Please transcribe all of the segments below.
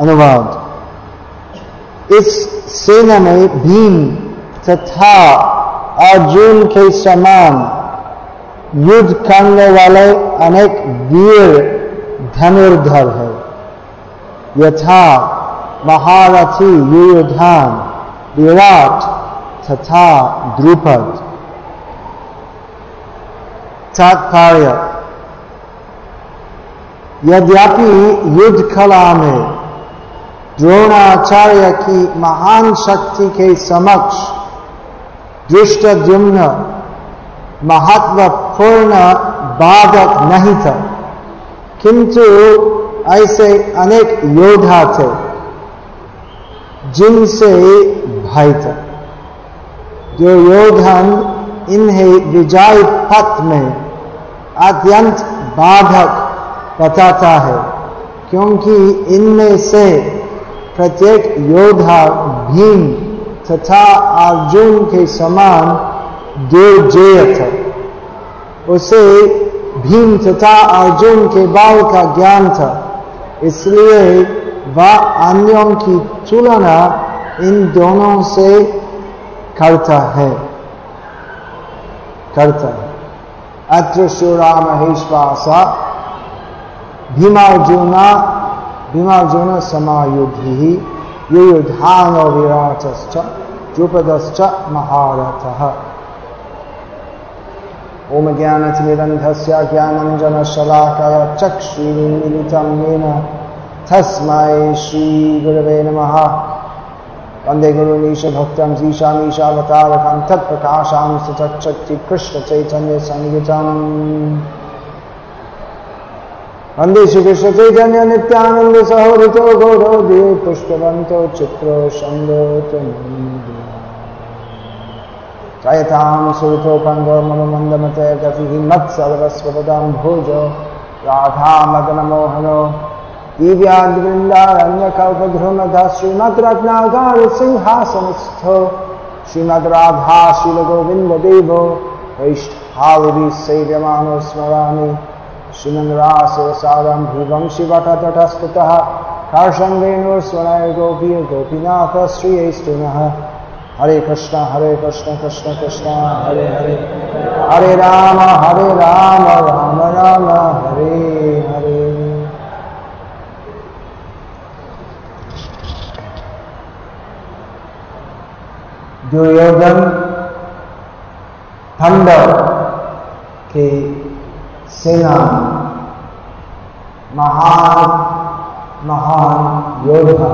अनुवाद इस सेना में भीम तथा अर्जुन के समान युद्ध करने वाले अनेक वीर धनुर्धर है यथा महारथी युयुधान विराट तथा द्रुपद तात्पर्य यद्यपि युद्ध कला में द्रोणाचार्य की महान शक्ति के समक्ष दृष्ट द्युम्न महत्वपूर्ण बाधक नहीं था। किंतु ऐसे अनेक योद्धा थे, जिनसे भय था। जो योधन इन्हें विजय पथ में अत्यंत बाधक बताता है, क्योंकि इनमें से प्रत्येक योद्धा भीम तथा अर्जुन के समान दुर्जय था उसे भीम तथा अर्जुन के बाल का ज्ञान था। इसलिए वह अन्यों की तुलना इन दोनों से करता है। करता है। अत्र महेश्वासा भीमार्जुन भीमार्जुन समायुधि युयुधान विराटश्च द्रुपदश्च महारथः। ओम ज्ञानतिमिरन्धस्य ज्ञानञ्जनशलाकय चक्षुरुन्मिलितं येन तस्मै श्रीगुरवे नमः। वंदे गुरुनीशभक्तं ईशामीशावतारकं तत्प्रकाशां सचक्षति कृष्णचैतन्यसंयुतम्। वंदे श्रीकृष्णचैतन्य नित्यानन्द सहोदितो गौरवदे पुष्पवन्तो चित्रो सन्दोतो जयतां सुरतोपङ्गो मम मन्दमते गतिः मत्सर्वस्वपदां भोजो। राधामदनमोहनो दिव्याद्वृन्दारण्यकल्पध्रुमध श्रीमद्रत्नागार सिंहासनस्थो। श्रीमद् राधा शीलगोविन्ददेवो वैष्ठावभि सेव्यमानो स्मरामि श्रीमन्रासवसारं भूवंशिवटतटस्थितः कर्षङ्गेणुस्वनय गोपी गोपीनाथ श्रियैस्तुनः हरे कृष्ण हरे कृष्ण कृष्ण कृष्ण हरे हरे हरे राम हरे राम राम राम हरे हरे दुर्योधन, पांडव के सेना, महान महान योद्धा।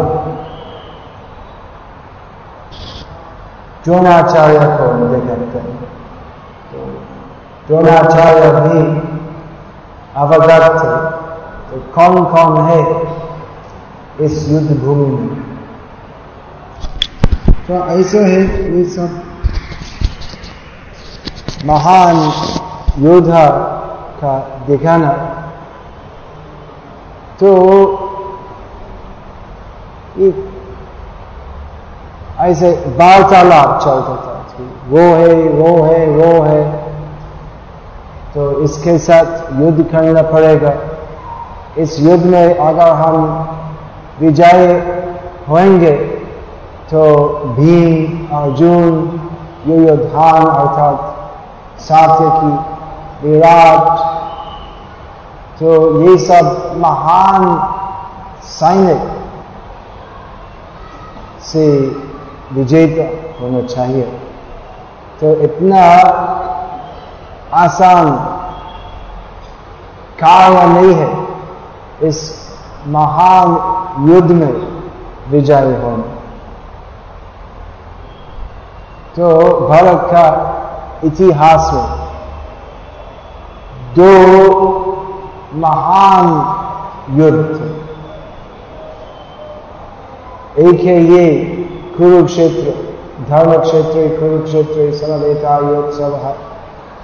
द्रोणाचार्य को मुझे कहते हैं तो द्रोणाचार्य भी अवगत थे। तो कौन कौन है इस युद्ध भूमि में? तो ऐसे है ये सब। महान योद्धा का दिखाना। तो एक ऐसे वार्तालाप चलता था वो है वो है वो है। तो इसके साथ युद्ध करना पड़ेगा। इस युद्ध में अगर हम विजय होंगे तो भीम, अर्जुन युयोधान अर्थात सात्यकी विराट तो ये सब महान सैनिक से विजेता होना चाहिए। तो इतना आसान कार्य नहीं है इस महान युद्ध में विजय होना। तो भारत का इतिहास में दो महान युद्ध। एक है ये कुरुक्षेत्र धर्म क्षेत्र कुरुक्षेत्र समवेता योत्सव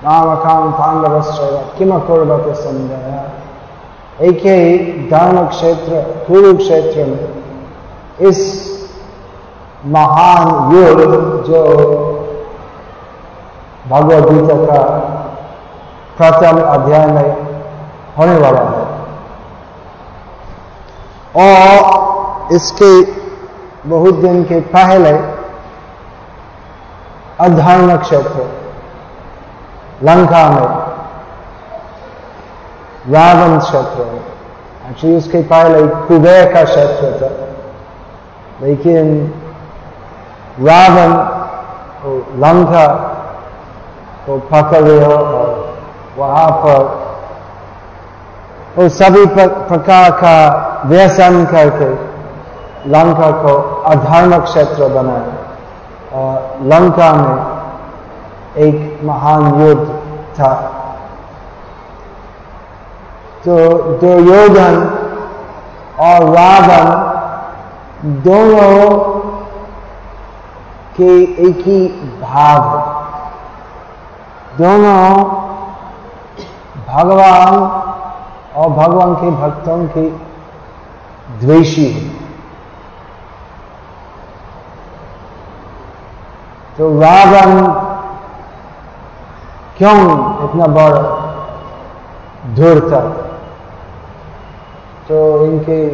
नामकाम पांडवश्चय किम कुर्बत संदेह एक है धर्म क्षेत्र कुरुक्षेत्र में इस महान युद्ध जो भगवद गीता का प्रथम अध्याय में होने वाला है। और इसके बहुत दिन के पहले अधर्म क्षेत्र लंका में। रावण क्षेत्र में एक्चुअली उसके पहले कुबेर का क्षेत्र था। लेकिन रावण लंका को पकड़ लिया और वहाँ पर वो सभी प्रकार का व्यसन करके लंका को अधर्म क्षेत्र बनाया। और लंका में एक महान युद्ध था। तो दुर्योधन और रावण दोनों के एक ही भाग दोनों भगवान और भगवान के भक्तों के द्वेषी है। तो रावण क्यों इतना बड़ा धूर्त था तो इनके,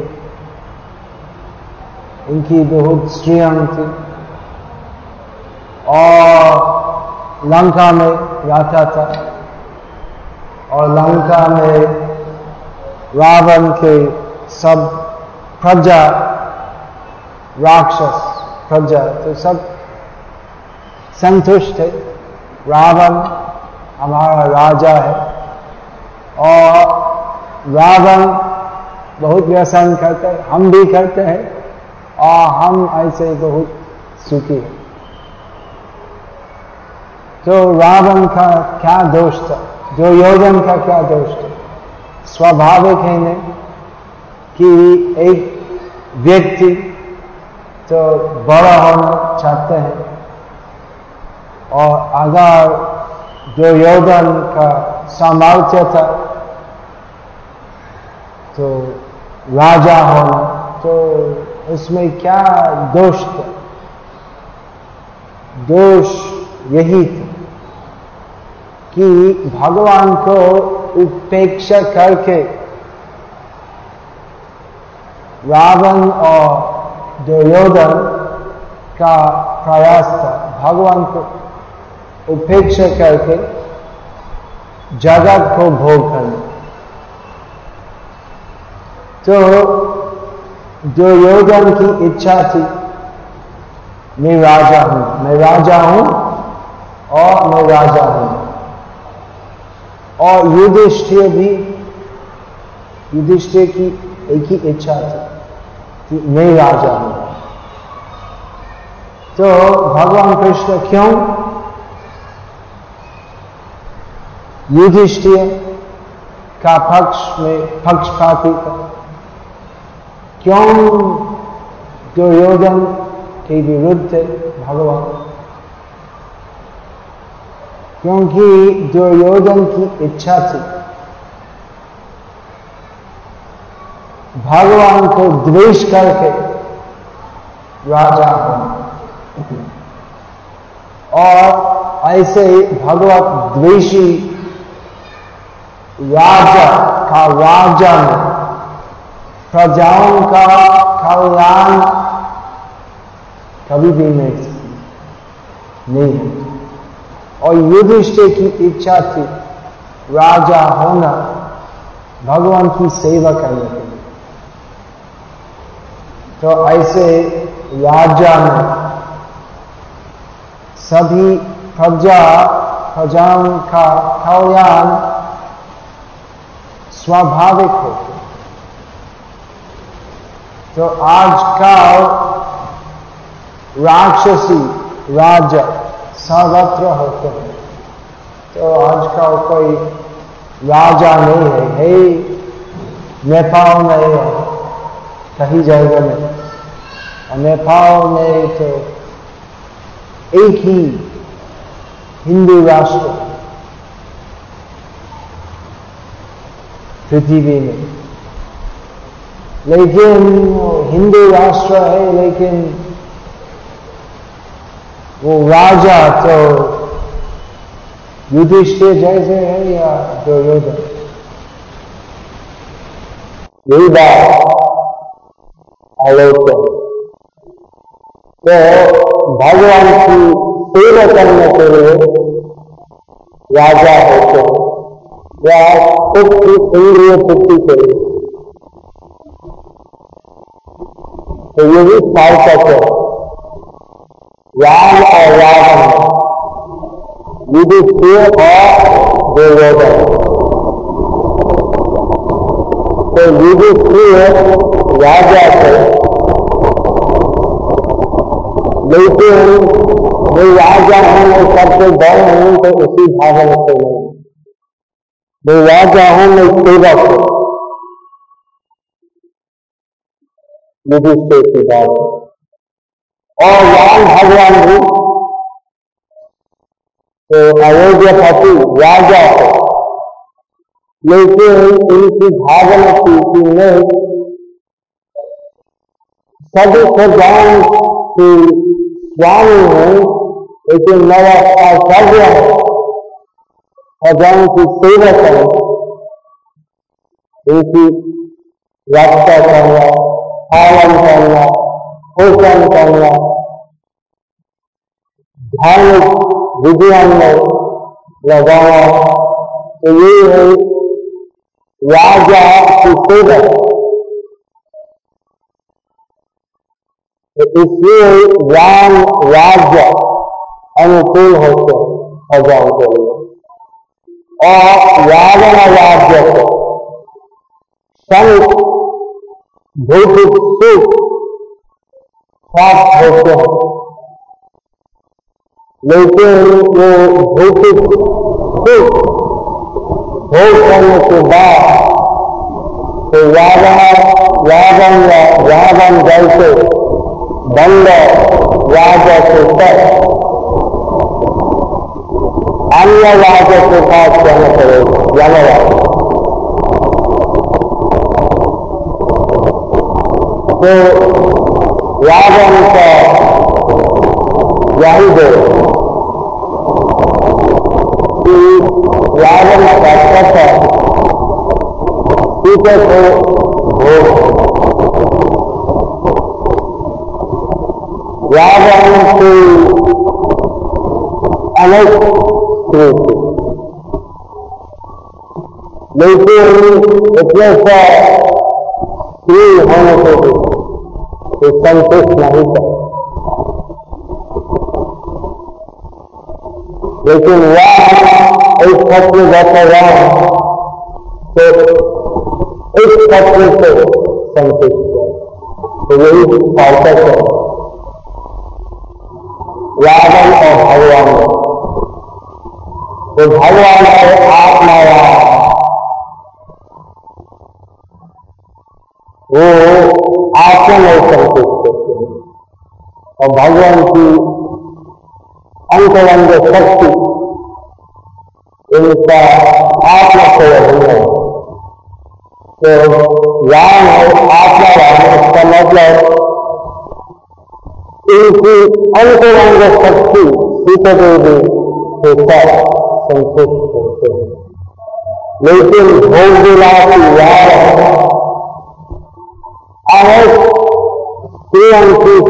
इनकी बहुत स्त्रियाँ थी। और लंका में रहता था। और लंका में रावण के सब प्रजा, राक्षस प्रजा तो सब संतुष्ट थे। रावण हमारा राजा है। और रावण बहुत व्यसन करते हैं, हम भी करते हैं, और हम ऐसे बहुत सुखी हैं। तो रावण का क्या दोष था? जो योजन का क्या दोष था? स्वाभाविक है ने कि एक व्यक्ति तो बड़ा होना चाहते हैं और अगर जो योगन का सामर्थ्य था तो राजा होना तो उसमें क्या दोष था? दोष यही था कि भगवान को उपेक्षा करके रावण और दुर्योधन का प्रयास था। भगवान को उपेक्षा करके जगत को भोग करना। तो दुर्योधन की इच्छा थी, मैं राजा हूँ, मैं राजा हूँ और मैं राजा हूँ। और युधिष्ठिर भी, युधिष्ठिर की एक ही इच्छा थी कि मैं राजा हूँ। तो भगवान कृष्ण क्यों? युधिष्ठिर का पक्ष में पक्षपाती क्यों? दुर्योधन के विरुद्ध भगवान। क्योंकि दुर्योधन की इच्छा थी, भगवान को द्वेष करके राजा होना और ऐसे ही भगवत द्वेषी राजा का राजा में प्रजाओं का कल्याण कभी भी नहीं नहीं। है और युधिष्ठिर की इच्छा थी, राजा होना, भगवान की सेवा करने के लिए। तो ऐसे राजा में सभी प्रजा, प्रजाओं का कल्याण स्वाभाविक होते तो आज का राक्षसी राजा सर्वत्र होते हैं। तो आज का कोई राजा नहीं है। हे, नेपाल में है कहीं जगह में और नेपाल में तो एक ही हिंदू राष्ट्र पृथ्वी में। लेकिन हिंदू राष्ट्र है, लेकिन वो राजा तो युधिष्ठिर जैसे है या दुर्योधन यही बात आलोचन तो भगवान की सेवा करने के लिए राजा होते या पुष्टि इंद्रिय पुष्टि के लिए। तो ये भी सार्थक है। राम और रावण युधिष्ठिर और दुर्योधन तो युधिष्ठिर राजा थे लेकिन वो राजा हूँ। मैं सबसे बड़ हूँ तो उसी भावना से नहीं मैं राजा हूँ, मैं सेवक युधिष्ठिर की बात और राम भगवान भी तो अयोध्यापति राजा थे लेकिन इनकी भावना थी कि मैं सभी प्रजाओं की स्वामी हूँ लेकिन मेरा कर्तव्य है प्रजाओं की सेवा करें इनकी रक्षा करना पालन करना पोषण करना धार्मिक विज्ञान में लगाना तो ये है राजा की सेवा तो इसलिए राम राज्य अनुकूल होते हैं के लिए। और रावण राज्य को संत भौतिक सुख प्राप्त होते हैं। लेकिन वो भौतिक सुख भोग करने के बाद तो रावण या जैसे दंड अन्य के यमराज तो का यही दो कि रावण का कथा सीता को भोग रावण की अनेक लेकिन इतने सा स्त्री होने से भी तो संतुष्ट नहीं कर लेकिन वह इस पत्र में बैठा रहा तो इस पत्र से संतुष्ट तो यही सार्थक है। रावण और भगवान। तो भगवान है आत्माराम वो आत्मा में संतुष्ट होते हैं। और भगवान की अंतरंग शक्ति अंतरंग शक्ति सीता देवी के साथ संतुष्ट होते हैं। लेकिन भोग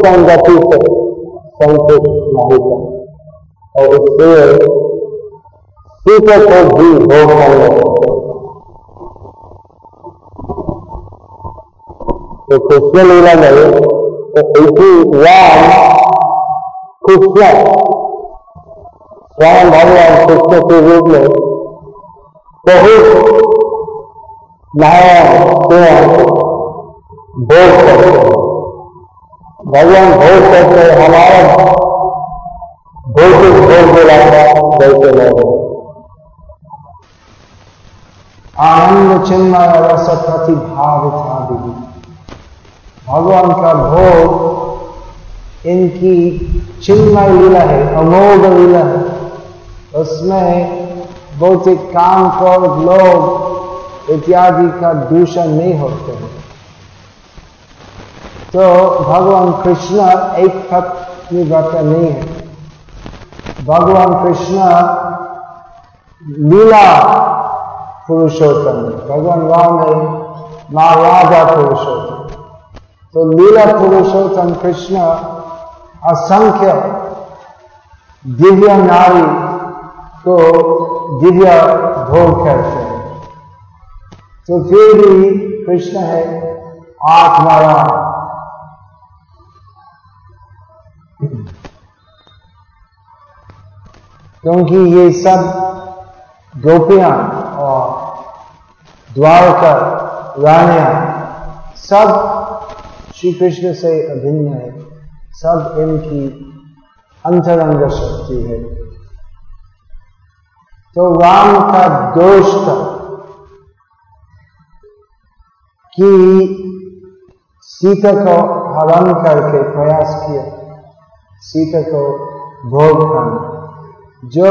संगति से संतुष्ट नहीं कर और इसलिए सीता को भी भोग कृष्ण लीला में इसी राम कृष्ण स्वयं भगवान कृष्ण के रूप में बहुत नया भोग करते हैं भगवान भोग करते हमारा भौतिक भोग दिलाता कैसे नहीं आनंद चिन्मय रस प्रतिभावित भगवान का भोग, इनकी चिन्मय लीला है, अमोघ लीला है। उसमें भौतिक काम क्रोध लोग इत्यादि का दूषण नहीं होते हैं। तो भगवान कृष्ण एक पत्नी व्रत नहीं है। भगवान कृष्ण लीला पुरुषोत्तम भगवान राम है माँ राजा पुरुषोत्तम। तो लीला पुरुषोत्तम कृष्ण, असंख्य दिव्य नारी को दिव्य भोग करते हैं। तो फिर भी कृष्ण है आत्माराम। क्योंकि ये सब गोपियाँ और द्वारका रानिया सब श्री कृष्ण से अभिन्न है। सब इनकी अंतरंग शक्ति है। तो राम का दोष था कि सीता को हरण करके प्रयास किया। सीता को भोग करना जो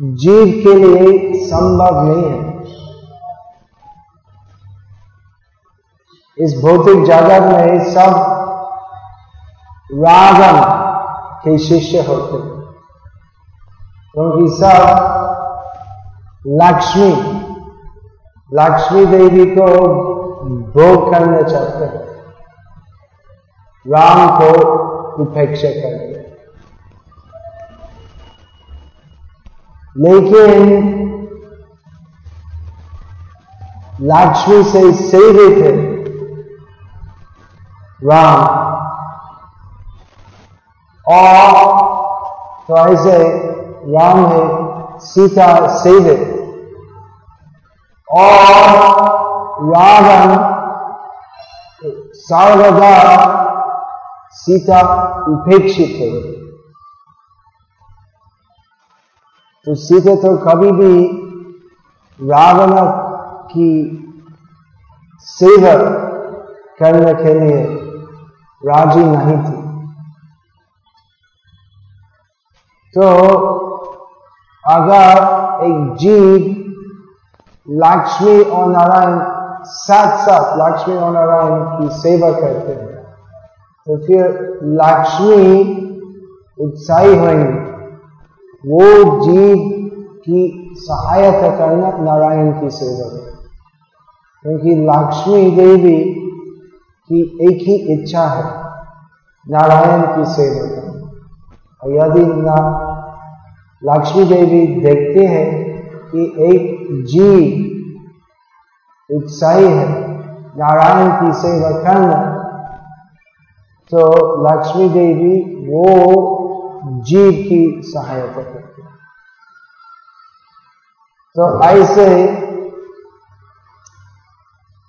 जीव के लिए संभव नहीं है। इस भौतिक जगत में सब रावण के शिष्य होते क्योंकि सब लक्ष्मी लक्ष्मी देवी को भोग करना चाहते हैं। राम को उपेक्षा करते लेकिन लक्ष्मी से सेवे थे राम। और तो ऐसे राम है, सीता सेवे और रावण सर्वदा सीता उपेक्षित है। तो सीधे तो कभी भी रावण की सेवा करने के लिए राज़ी नहीं थी। तो अगर एक जीव लक्ष्मी और नारायण साथ साथ, लक्ष्मी और नारायण की सेवा करते हैं तो फिर लक्ष्मी उत्साही होंगे वो जीव की सहायता करना नारायण की सेवा है। क्योंकि लक्ष्मी देवी की एक ही इच्छा है। नारायण की सेवा करना। यदि ना, लक्ष्मी देवी देखते हैं कि एक जीव उत्साही है, नारायण की सेवा करना तो लक्ष्मी देवी वो जीव की सहायता करते तो ऐसे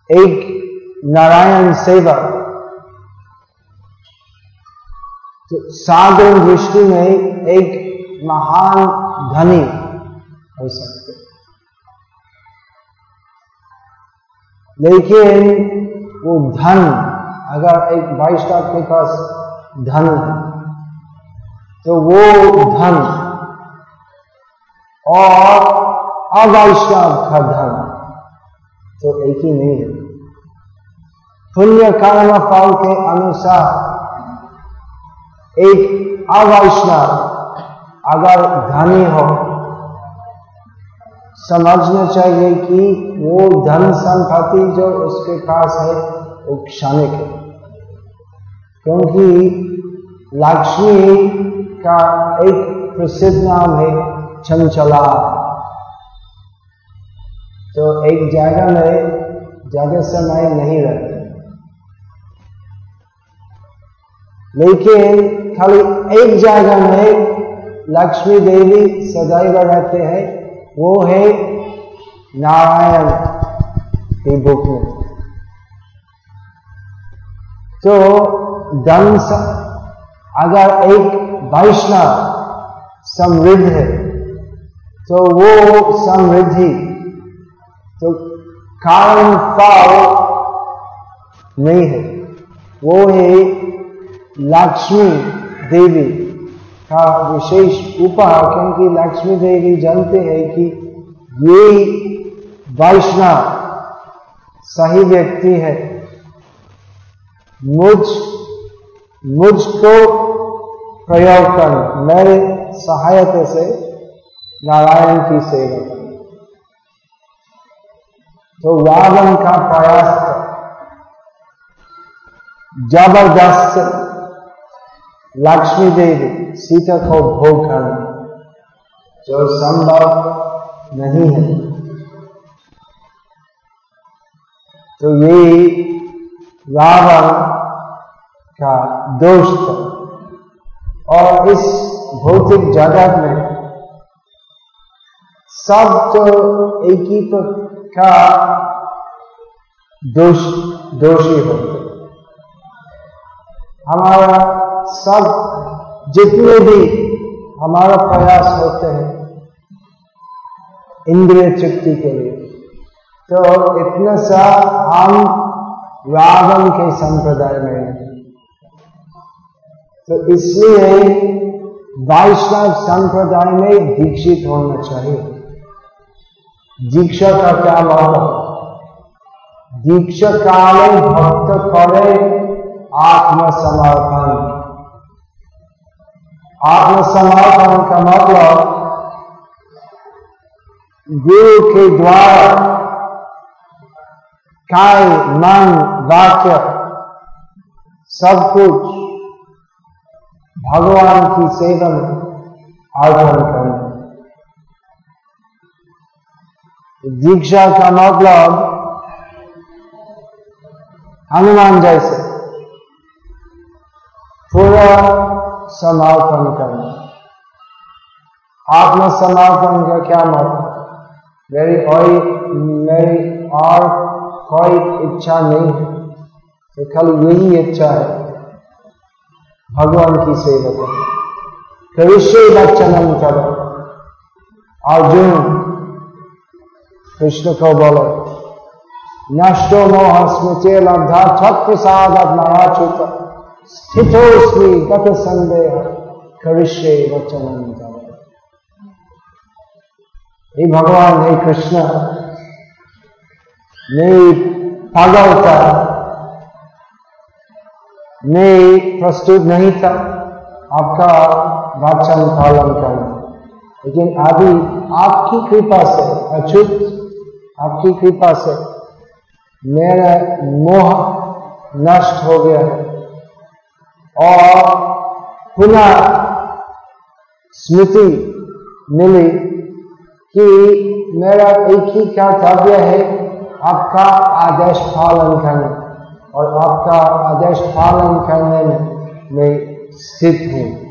एक नारायण सेवा तो साधारण दृष्टि में एक महान धनी, हो सकते। लेकिन वो धन, अगर एक वैष्णव के पास धन है तो वो धन और अवैष्णव का धन तो एक ही नहीं है। पुण्य कर्म फल के अनुसार। एक अवैष्णव अगर धनी हो, समझना चाहिए कि वो धन संपत्ति जो उसके पास है, वो क्षणिक है। क्योंकि लक्ष्मी का एक प्रसिद्ध नाम है, चंचला। तो एक जगह में ज़्यादा समय नहीं रहते। लेकिन खाली एक जगह में लक्ष्मी देवी सदैव रहते हैं, वो है नारायण की बुक में। तो धन अगर एक वैष्णव समृद्ध है तो वो समृद्धि तो कारण पाव नहीं है। वो है लक्ष्मी देवी का विशेष उपहार, क्योंकि लक्ष्मी देवी जानते हैं कि ये वैष्णव सही व्यक्ति है। मुझ, मुझको प्रयोग कर, मेरे सहायता से नारायण की सेवा तो रावण का प्रयास ज़बरदस्त लक्ष्मी देवी, सीता को भोग करना। जो संभव नहीं है। तो ये रावण का दोष था और इस भौतिक जगत में सब तो एक ही का दोष, दोषी होते हमारा सब जितने भी हमारा प्रयास होते हैं, इंद्रिय तृप्ति के लिए तो इतना सा हम रावण के संप्रदाय में हैं। तो इसलिए वैष्णव संप्रदाय में दीक्षित होना चाहिए। दीक्षा का क्या मतलब दीक्षा काले भक्त करे आत्मसमर्पण। आत्मसमर्पण का मतलब गुरु के द्वारा काय, मन, वाक्य सब कुछ भगवान की सेवा में अर्पण करना। दीक्षा का मतलब हनुमान जैसे। पूरा समर्पण करना आत्मसमर्पण का क्या मतलब मेरी और मेरी और कोई इच्छा नहीं है। कल यही इच्छा है। भगवान की सेवा करो। करिष्य वचनम करो। अर्जुन, कृष्ण को बोलो, नष्टो मोह स्मृति लब्धा छत प्रसाद नयाचुत स्थितोस्मी गत संदेह करिष्य वचनम करो हे भगवान हे कृष्ण नहीं पागल था मैं प्रस्तुत नहीं था आपका वचन पालन करना लेकिन अभी आपकी कृपा से अच्युत आपकी कृपा से मेरा मोह नष्ट हो गया है और पुनः स्मृति मिली कि मेरा एक ही कर्तव्य है, आपका आदेश पालन करना। और आपका आदेश पालन करने में स्थित हूँ।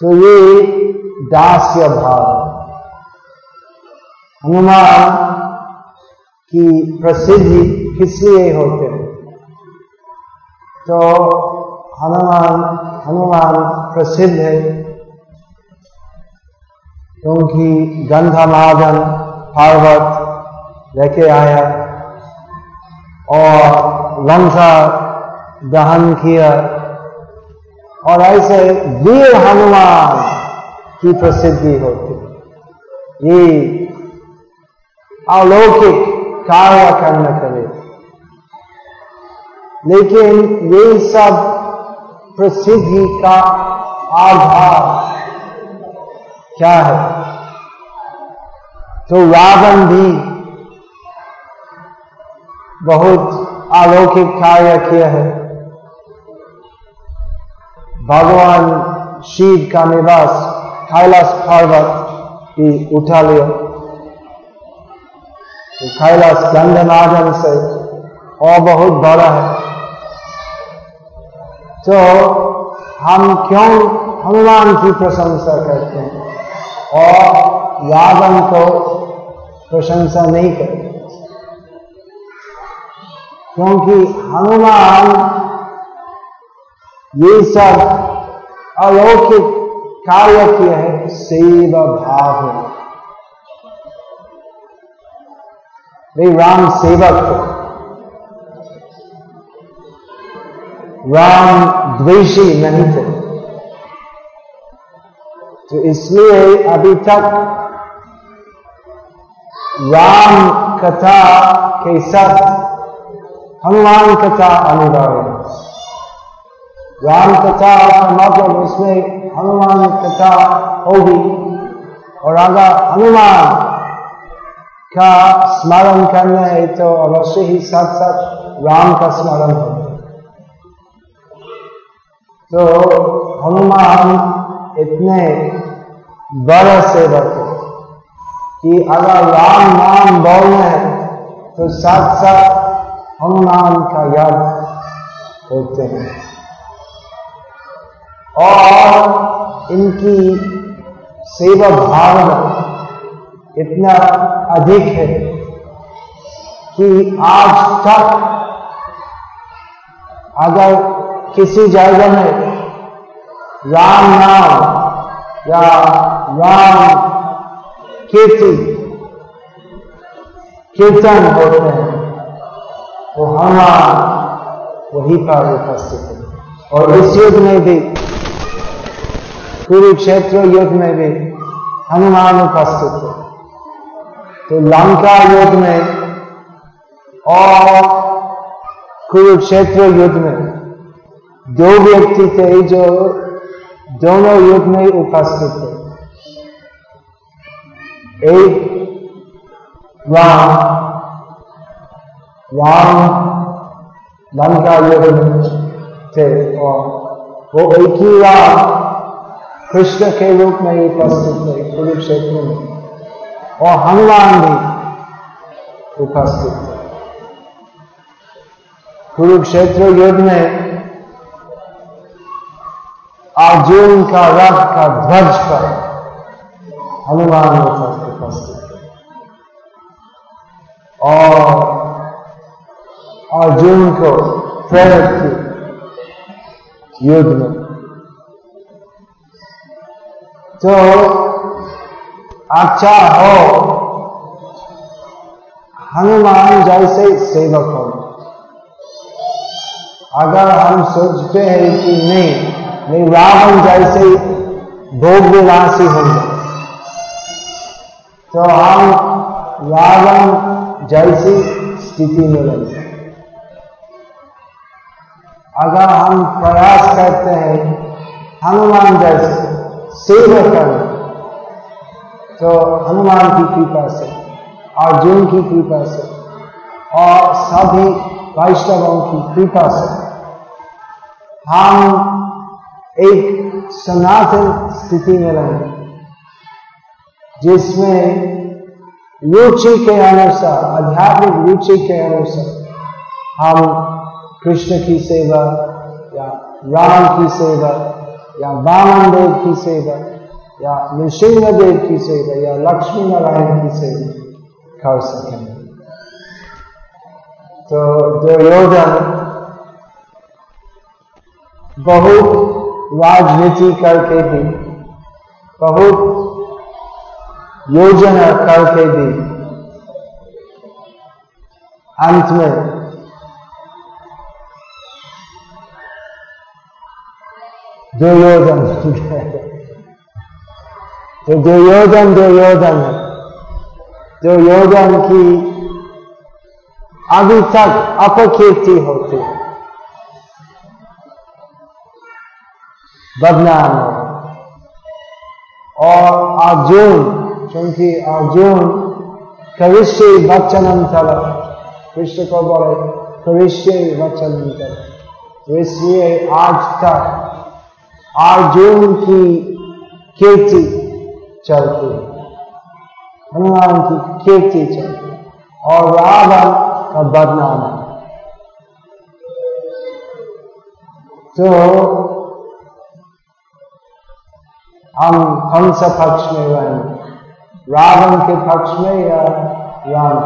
तो ये दास्य भाव। हनुमान की प्रसिद्धि किस लिए होते? तो हनुमान हनुमान प्रसिद्ध है। क्योंकि गंधमादन पार्वत लेके आया और लंका दहन किया। और ऐसे वीर हनुमान की प्रसिद्धि होती ये अलौकिक कार्य करने के लिए लेकिन ये सब प्रसिद्धि का आधार क्या है? तो रावण भी बहुत अलौकिक कार्य किया है। भगवान शिव का निवास कैलाश पर्वत भी उठा लिया तो कैलाश गंधनादन से और बहुत बड़ा है। तो हम क्यों हनुमान की प्रशंसा करते हैं? और रावण को प्रशंसा नहीं करते। क्योंकि हनुमान ये सब अलौकिक कार्य किया है, सेवा भाव है। वे राम सेवक थे राम द्वेषी नहीं थे तो इसलिए अभी तक राम कथा के साथ हनुमान कथा अनिवार्य राम कथा का मतलब उसमें हनुमान कथा होगी और अगर हनुमान का स्मरण करना है तो अवश्य ही साथ साथ राम का स्मरण है तो हनुमान इतने बड़े सेवक है कि अगर राम नाम बोलने हैं तो साथ साथ हनुमान का याद होते हैं। और इनकी सेवा भावना इतना अधिक है कि आज तक अगर किसी जगह में राम नाम या राम कीर्ति, कीर्तन होते हैं, वो हनुमान वही पर उपस्थित है। और इस युद्ध में भी, कुरुक्षेत्र युद्ध में भी हनुमान उपस्थित है। तो लंका युद्ध में और कुरुक्षेत्र युद्ध में दो व्यक्ति थे जो दोनों युग में उपस्थित थे। एक राम राम लंका युद्ध में थे और वो एक ही राम कृष्ण के रूप में उपस्थित थे, कुरुक्षेत्र में। और हनुमान भी उपस्थित थे। कुरुक्षेत्र युद्ध में अर्जुन का रथ का ध्वज पर हनुमान उपस्थित थे। और अर्जुन को प्रेरित की युद्ध में। तो अच्छा हो, हनुमान जैसे सेवक हो। अगर हम सोचते हैं कि नहीं नहीं रावण जैसे भोग विलासी होंगे। तो हम रावण जैसी स्थिति में रहेंगे। अगर हम प्रयास करते हैं, हनुमान जैसे सेवा करना तो हनुमान की कृपा से, अर्जुन की कृपा से, और सभी वैष्णवों की कृपा से, हम एक सनातन स्थिति में रहे, जिसमें रुचि के अनुसार, आध्यात्मिक रुचि के अनुसार, हम कृष्ण की सेवा, या राम की सेवा, या वामन देव की सेवा, या नृसिंह देव की सेवा, या लक्ष्मी नारायण की सेवा कर सकेंगे तो दुर्योधन बहुत राजनीति करके भी, बहुत योजना करके भी अंत में दुर्योधन तो दुर्योधन दुर्योधन है दुर्योधन की अभी तक अपकीर्ति होती है। बदनाम और अर्जुन, क्योंकि अर्जुन कविष्य वचनम चल कृष्ण को बोले, कविष्य वचनम चल तो इसलिए आज तक अर्जुन की कीर्ति चलती हनुमान की कीर्ति चलती और रावण का बदनाम तो हम कौन सा पक्ष में रहेंगे रावण के पक्ष में या राम?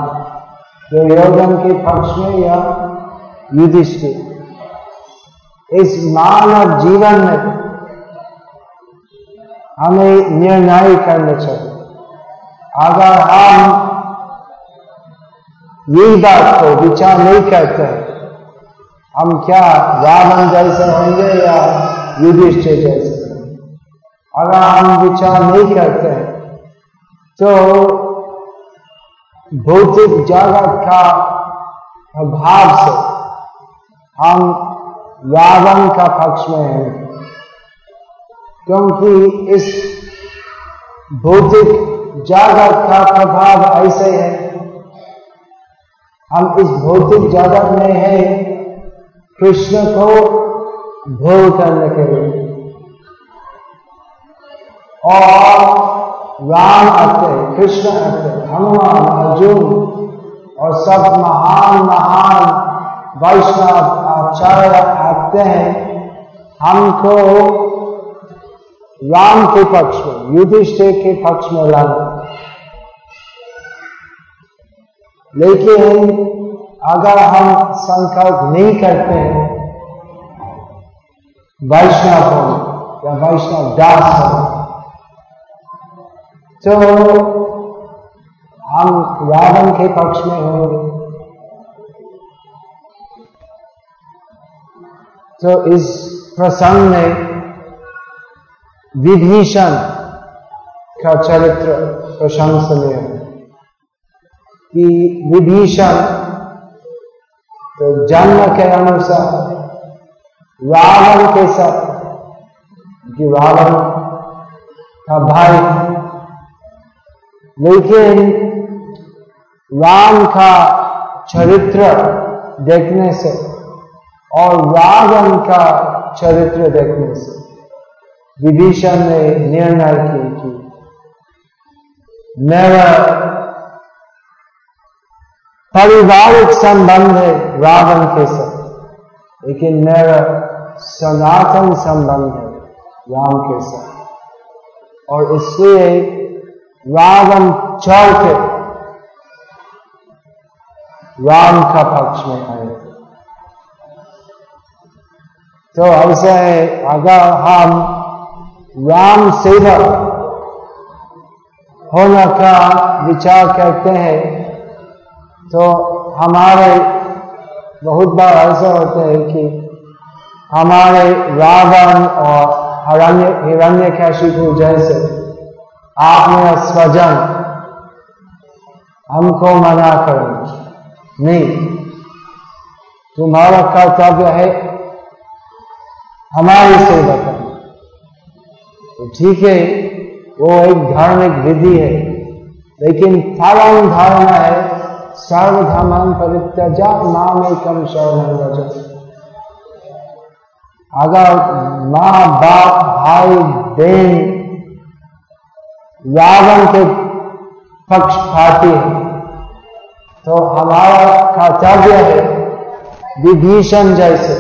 दुर्योधन के पक्ष में या युधिष्ठिर? इस मानव जीवन में हमें निर्णय करना चाहिए। अगर हम यही बात को विचार नहीं करते हम क्या रावण जैसे होंगे या युधिष्ठिर जैसे? अगर हम विचार नहीं करते तो भौतिक जगत का अभाव से हम रावण का पक्ष में हैं। क्योंकि इस भौतिक जागत का प्रभाव ऐसे है, हम इस भौतिक जगत में है, कृष्ण को भोग करने के लिए। और राम आते कृष्ण आते हनुमान, अर्जुन और सब महान महान वैष्णव आचार्य आते हैं। हमको राम के पक्ष में, युधिष्ठिर के पक्ष में लाना लेकिन अगर हम संकल्प नहीं करते वैष्णव हो या वैष्णव दास हो तो हम रावण के पक्ष में होंगे। तो इस प्रसंग में विभीषण का चरित्र प्रशंसनीय है कि विभीषण तो जन्म के अनुसार रावण के साथ, कि रावण का भाई लेकिन राम का चरित्र देखने से और रावण का चरित्र देखने से विभीषण ने निर्णय की कि मेरा पारिवारिक संबंध है रावण के साथ, लेकिन मेरा सनातन संबंध है राम के साथ। और इसलिए चढ़ के राम का पक्ष में आए थे। तो ऐसे अगर हम राम सेवक होने का विचार करते हैं तो हमारे बहुत बार ऐसा होता है कि हमारे रावण और हिरण्य हिरण्य कैशिपु जैसे आपने स्वजन हमको मना करेंगे नहीं, तुम्हारा कर्तव्य है हमारी सेवा करना तो ठीक है, वो एक धार्मिक विधि है, लेकिन परम धारणा है सर्वधर्मान परित्यजा नाम एकम शरण रज अगर माँ, बाप, भाई, बहन रावण के पक्ष पाती है। तो हमारा कर्तव्य है विभीषण जैसे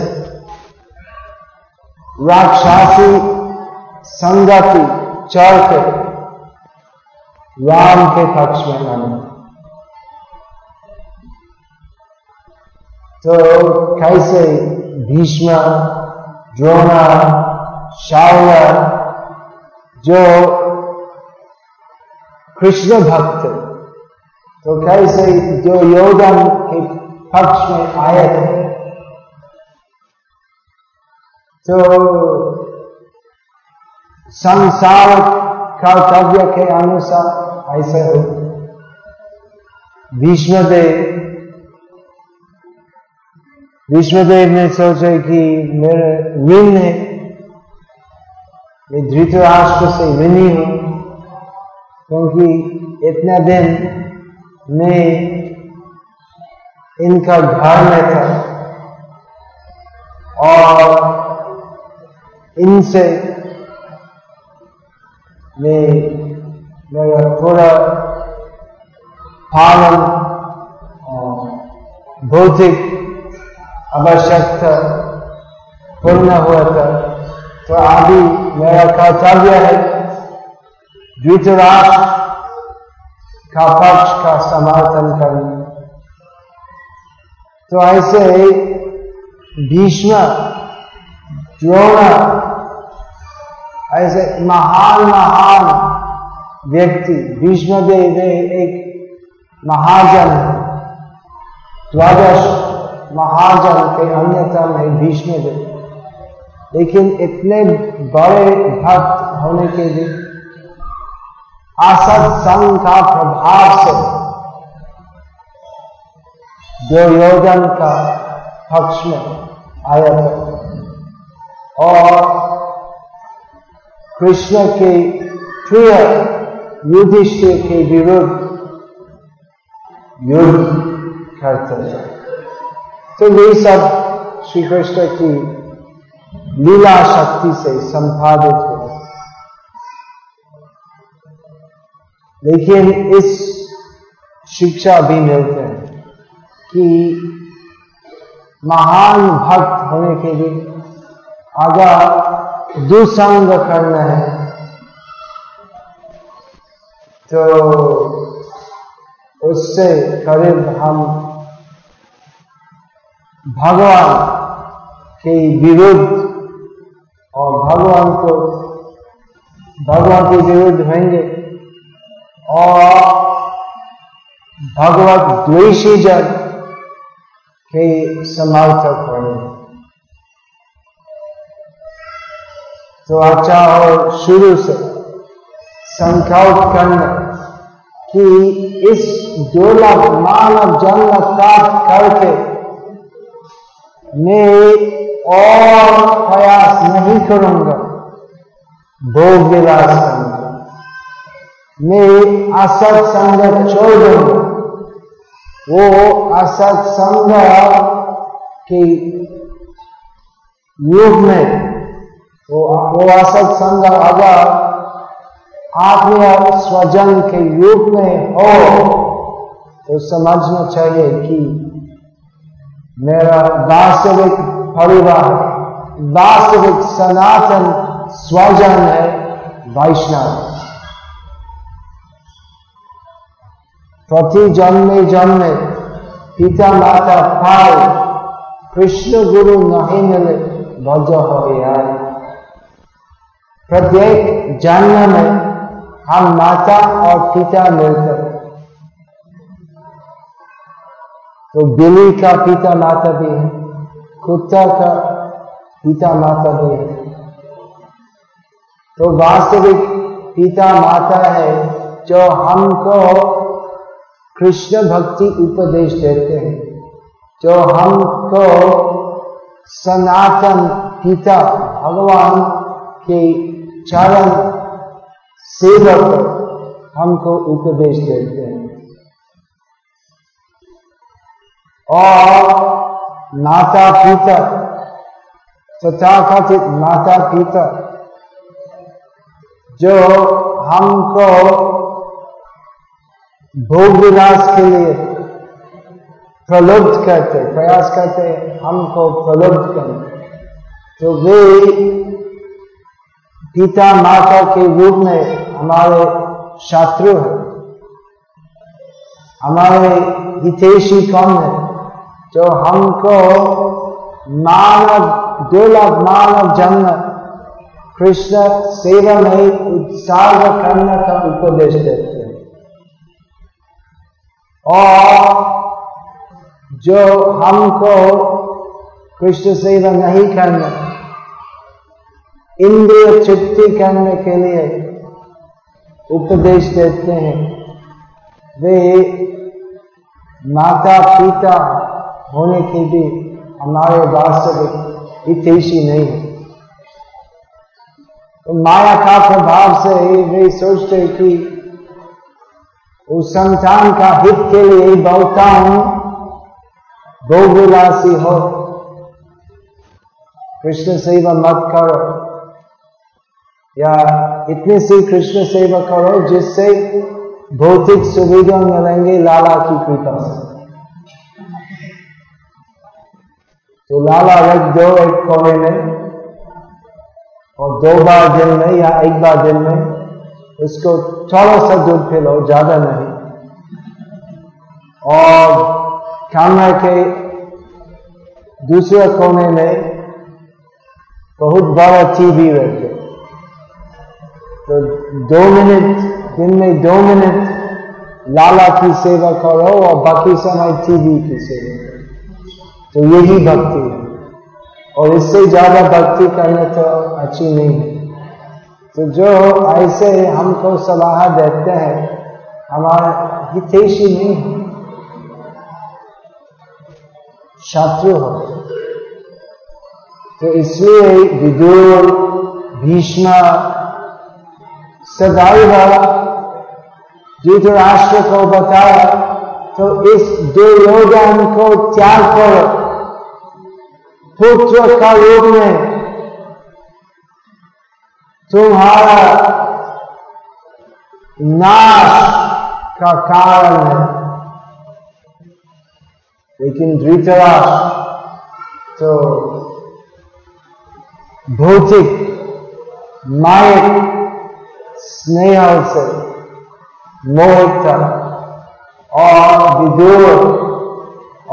राक्षसी संगति चढ़ के राम के पक्ष में आना तो कैसे भीष्म, द्रोणा शौर्य जो कृष्ण भक्त तो कैसे जो योगन के पक्ष में आए थे तो संसार कर्तव्य के अनुसार ऐसे हो विष्णुदेव भीष्मदेव ने सोचे कि मेरे ऋण है मैं धृतराष्ट्र से ऋणी हूँ क्योंकि इतने दिन मैं इनका घर में था और इनसे मैं मेरा थोड़ा पालन भौतिक आवश्यकता पूर्ण हुआ था। तो अभी मेरा कर्तव्य है द्वितराष्ट्र का पक्ष का समर्थन करना तो ऐसे भीष्म, द्रोण, ऐसे महान महान व्यक्ति भीष्मदेव एक महाजन द्वादश महाजन के अन्यतम है भीष्मदेव लेकिन इतने बड़े भक्त होने के लिए असत संघ का प्रभाव से दुर्योधन का पक्ष में आया था। और कृष्ण के प्रिय युधिष्ठिर के विरुद्ध युद्ध करते थे। तो ये सब श्री कृष्ण की लीला शक्ति से संपादित हुए। लेकिन इस शिक्षा भी मिलते हैं कि महान भक्त होने के लिए अगर दुसंग करना है तो उससे करीब हम भगवान के विरुद्ध और भगवान को, भगवान के विरुद्ध होंगे। और भगवत द्वेषी जन के समर्थक होंगे तो अच्छा और शुरू से संकल्प करना कि इस दुर्लभ मानव जन्म प्राप्त करके मैं और प्रयास नहीं करूँगा। भोग विलास। मैं असत संग छोड़। वो असत संग के युग में, वो वो असत संग अगर आत्मीय स्वजन के रूप में हो तो समझना चाहिए कि मेरा वास्तविक परिवार, वास्तविक सनातन स्वजन है वैष्णव। प्रति जन्मे जन्मे पिता माता पाए, कृष्ण गुरु नहीं मिले भज हो यार प्रत्येक जन्म में हम माता और पिता मिलकर तो बिल्ली का पिता माता भी है, कुत्ता का पिता माता भी है। तो वास्तविक पिता माता है जो हमको कृष्ण भक्ति उपदेश देते हैं। जो हमको सनातन पिता भगवान के चरण सेवक हमको उपदेश देते हैं। और माता पिता तथा कथित माता पिता, जो हमको भोग विलास के लिए प्रलुब्ध करते प्रयास करते हमको प्रलुब्ध करने। तो वे पिता माता के रूप में हमारे शत्रु है। हमारे हितेशी कौन है? जो हमको मानव, दुर्लभ मानव जन्म, कृष्ण सेवा में उत्साह करने का उपदेश देते और जो हमको कृष्ण सेवा नहीं करना, इंद्रिय तृप्ति करने के लिए उपदेश देते हैं। वे माता पिता होने के भी हमारे वास्तविक हितेशी नहीं है। तो माया का प्रभाव से वे सोचते कि उस संतान का हित के लिए बोलता हूँ। भोगविलासी हो। कृष्ण सेवा मत करो। या इतनी सी कृष्ण सेवा करो जिससे भौतिक सुविधा मिलेंगे लाला की कृपा से। तो लाला रख दो एक कोने में और दो बार दिन में या एक बार दिन में उसको थोड़ा सा दूध पिलो ज़्यादा नहीं। और कमरे के दूसरे कोने में बहुत बड़ा टीवी रखे तो दो मिनट, दिन में दो मिनट लाला की सेवा करो और बाकी समय टीवी की सेवा करो। तो यही भक्ति है। और इससे ज़्यादा भक्ति करना तो अच्छी नहीं है। तो जो ऐसे हमको सलाह देते हैं, हमारा हितेशी नहीं है। शत्रु हो। तो इसलिए विदुर, भीष्म सदैव राष्ट्र को बताया तो इस दुर्योधन को त्याग करो, पुत्र का रूप में तुम्हारा नाश का कारण है। लेकिन धृतराज तो भौतिक, मायक स्नेह से मोहित और विदुर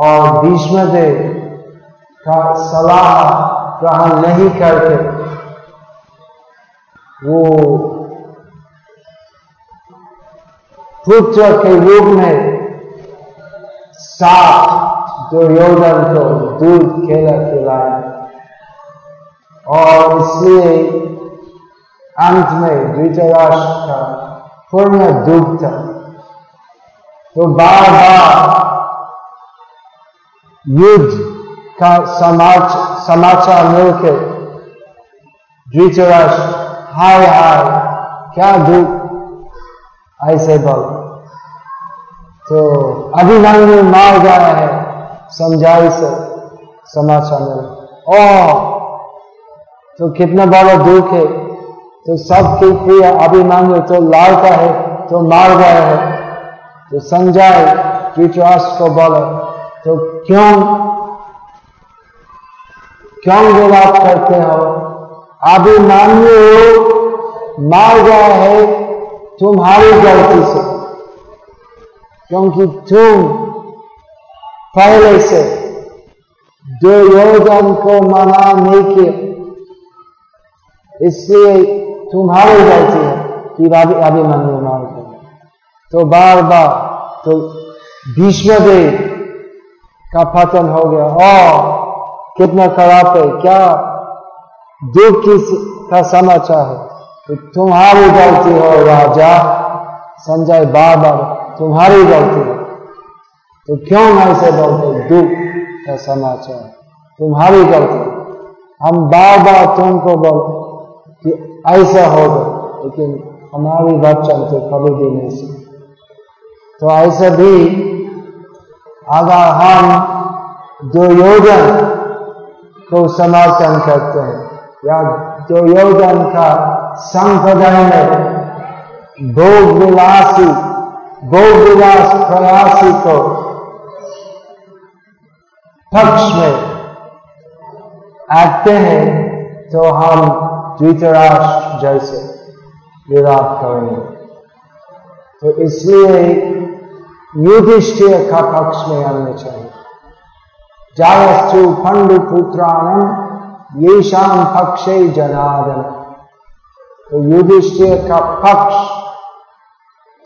और भीष्मदेव का सलाह ग्रहण नहीं करके वो पुत्र के रूप में सात दुर्योधन को दूध खेला खिलाया और इसलिए अंत में धृतराष्ट्र का पूर्ण दुख था। तो बार बार युद्ध का समाच, समाचार मिलकर धृतराष्ट्र हाय हाय क्या दुख ऐसे बोल तो अभिमन्यु मार गया है, समझाई से, समाचार मिला ओ तो कितना बड़ा दुख है तो सब सबके प्रिय अभिमान्यु तो लालता है तो मार गया है तो संजय धृतराष्ट्र को बोला तो क्यों क्यों विलाप करते हो? अभिमान्यु मार गया है तुम्हारी गलती से। क्योंकि तुम पहले से दुर्योधन को मना नहीं किया इसलिए तुम्हारी गलती है कि अभिमन्यु मार गया तो बार बार तो भीष्मदेव का पतन हो गया। और कितना खराब है, क्या दुख की का समाचार है तो तुम्हारी गलती हो, राजा। संजय बार बार तुम्हारी गलती है। तो क्यों ऐसे बोलते दुख का समाचार। तुम्हारी गलती हम बार बार तुमको बोल कि ऐसा होगा, लेकिन हमारी वचन तो कभी भी नहीं सुन। तो ऐसे भी अगर हम दुर्योधन को समर्थन करते हैं या दुर्योधन का संप्रदाय में भोग विलासी, भोग विलास प्रयासी को पक्ष में आते हैं तो हम द्वितराष्ट्र जैसे विराट करेंगे। तो इसलिए युधिष्ठिर का पक्ष में आने चाहिए। जायस्तु पंडु पुत्राणम ये शाम पक्ष जनादन। तो युधिष्ठिर का पक्ष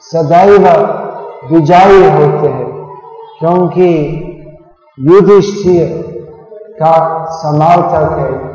सदैव विजयी होते हैं, क्योंकि युधिष्ठिर का समर्थक है।